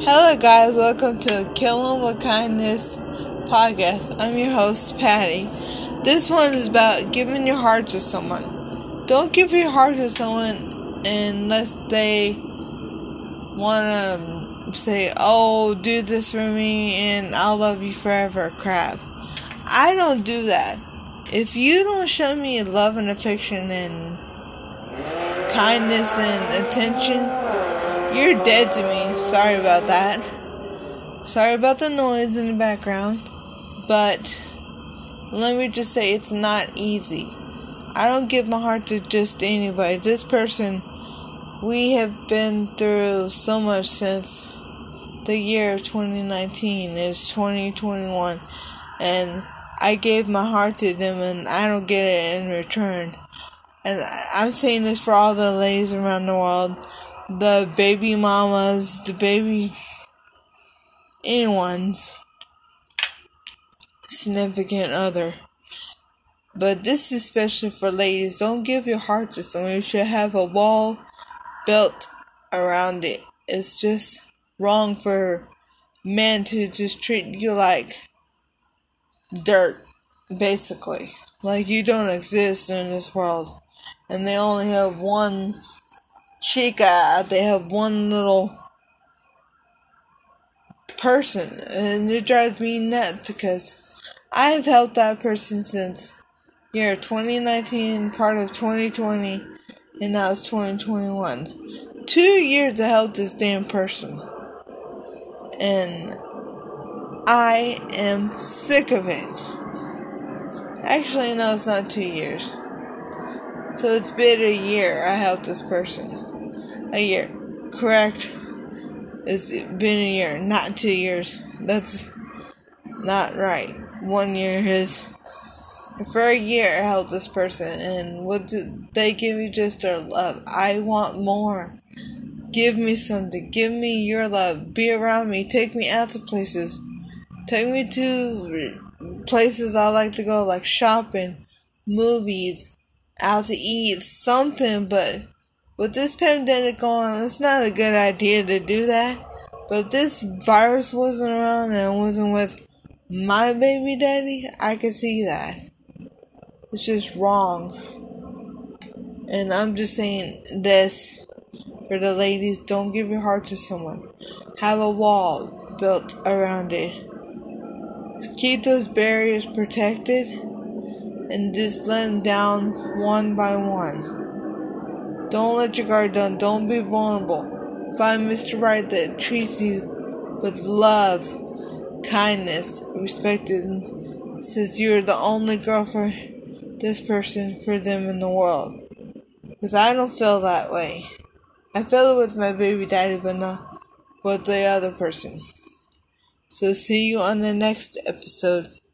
Hello, guys. Welcome to Kill 'em with Kindness podcast. I'm your host, Patty. This one is about giving your heart to someone. Don't give your heart to someone unless they want to say, Oh, do this for me and I'll love you forever. Crap. I don't do that. If you don't show me love and affection and kindness and attention, you're dead to me. Sorry about that. Sorry about the noise in the background. But let me just say it's not easy. I don't give my heart to just anybody. This person, we have been through so much since the year of 2019 is 2021 and I gave my heart to them and I don't get it in return. And I'm saying this for all the ladies around the world the baby mamas, the baby anyone's significant other. But this is especially for ladies. Don't give your heart to someone. You should have a wall built around it. It's just wrong for men to just treat you like dirt, basically. Like you don't exist in this world. And they only have one chica, they have one little person, and it drives me nuts because I've helped that person since year 2019, part of 2020, and now it's 2021. Two years to help this damn person. And I am sick of it. Actually, no, it's not two years. So it's been a year I helped this person a year. Correct. It's been a year, not two years. That's not right. One year is for a year I helped this person and what did they give me just their love. I want more. Give me something. Give me your love. Be around me. Take me out to places. Take me to places I like to go like shopping, movies, out to eat, something but with this pandemic going on, it's not a good idea to do that. But if this virus wasn't around and it wasn't with my baby daddy, I could see that. It's just wrong. And I'm just saying this for the ladies don't give your heart to someone. Have a wall built around it. Keep those barriers protected and just let them down one by one. Don't let your guard down. Don't be vulnerable. Find Mr. Right that treats you with love, kindness, respect, and says you're the only girl for this person, for them in the world. Because I don't feel that way. I feel it with my baby daddy, but not with the other person. So see you on the next episode.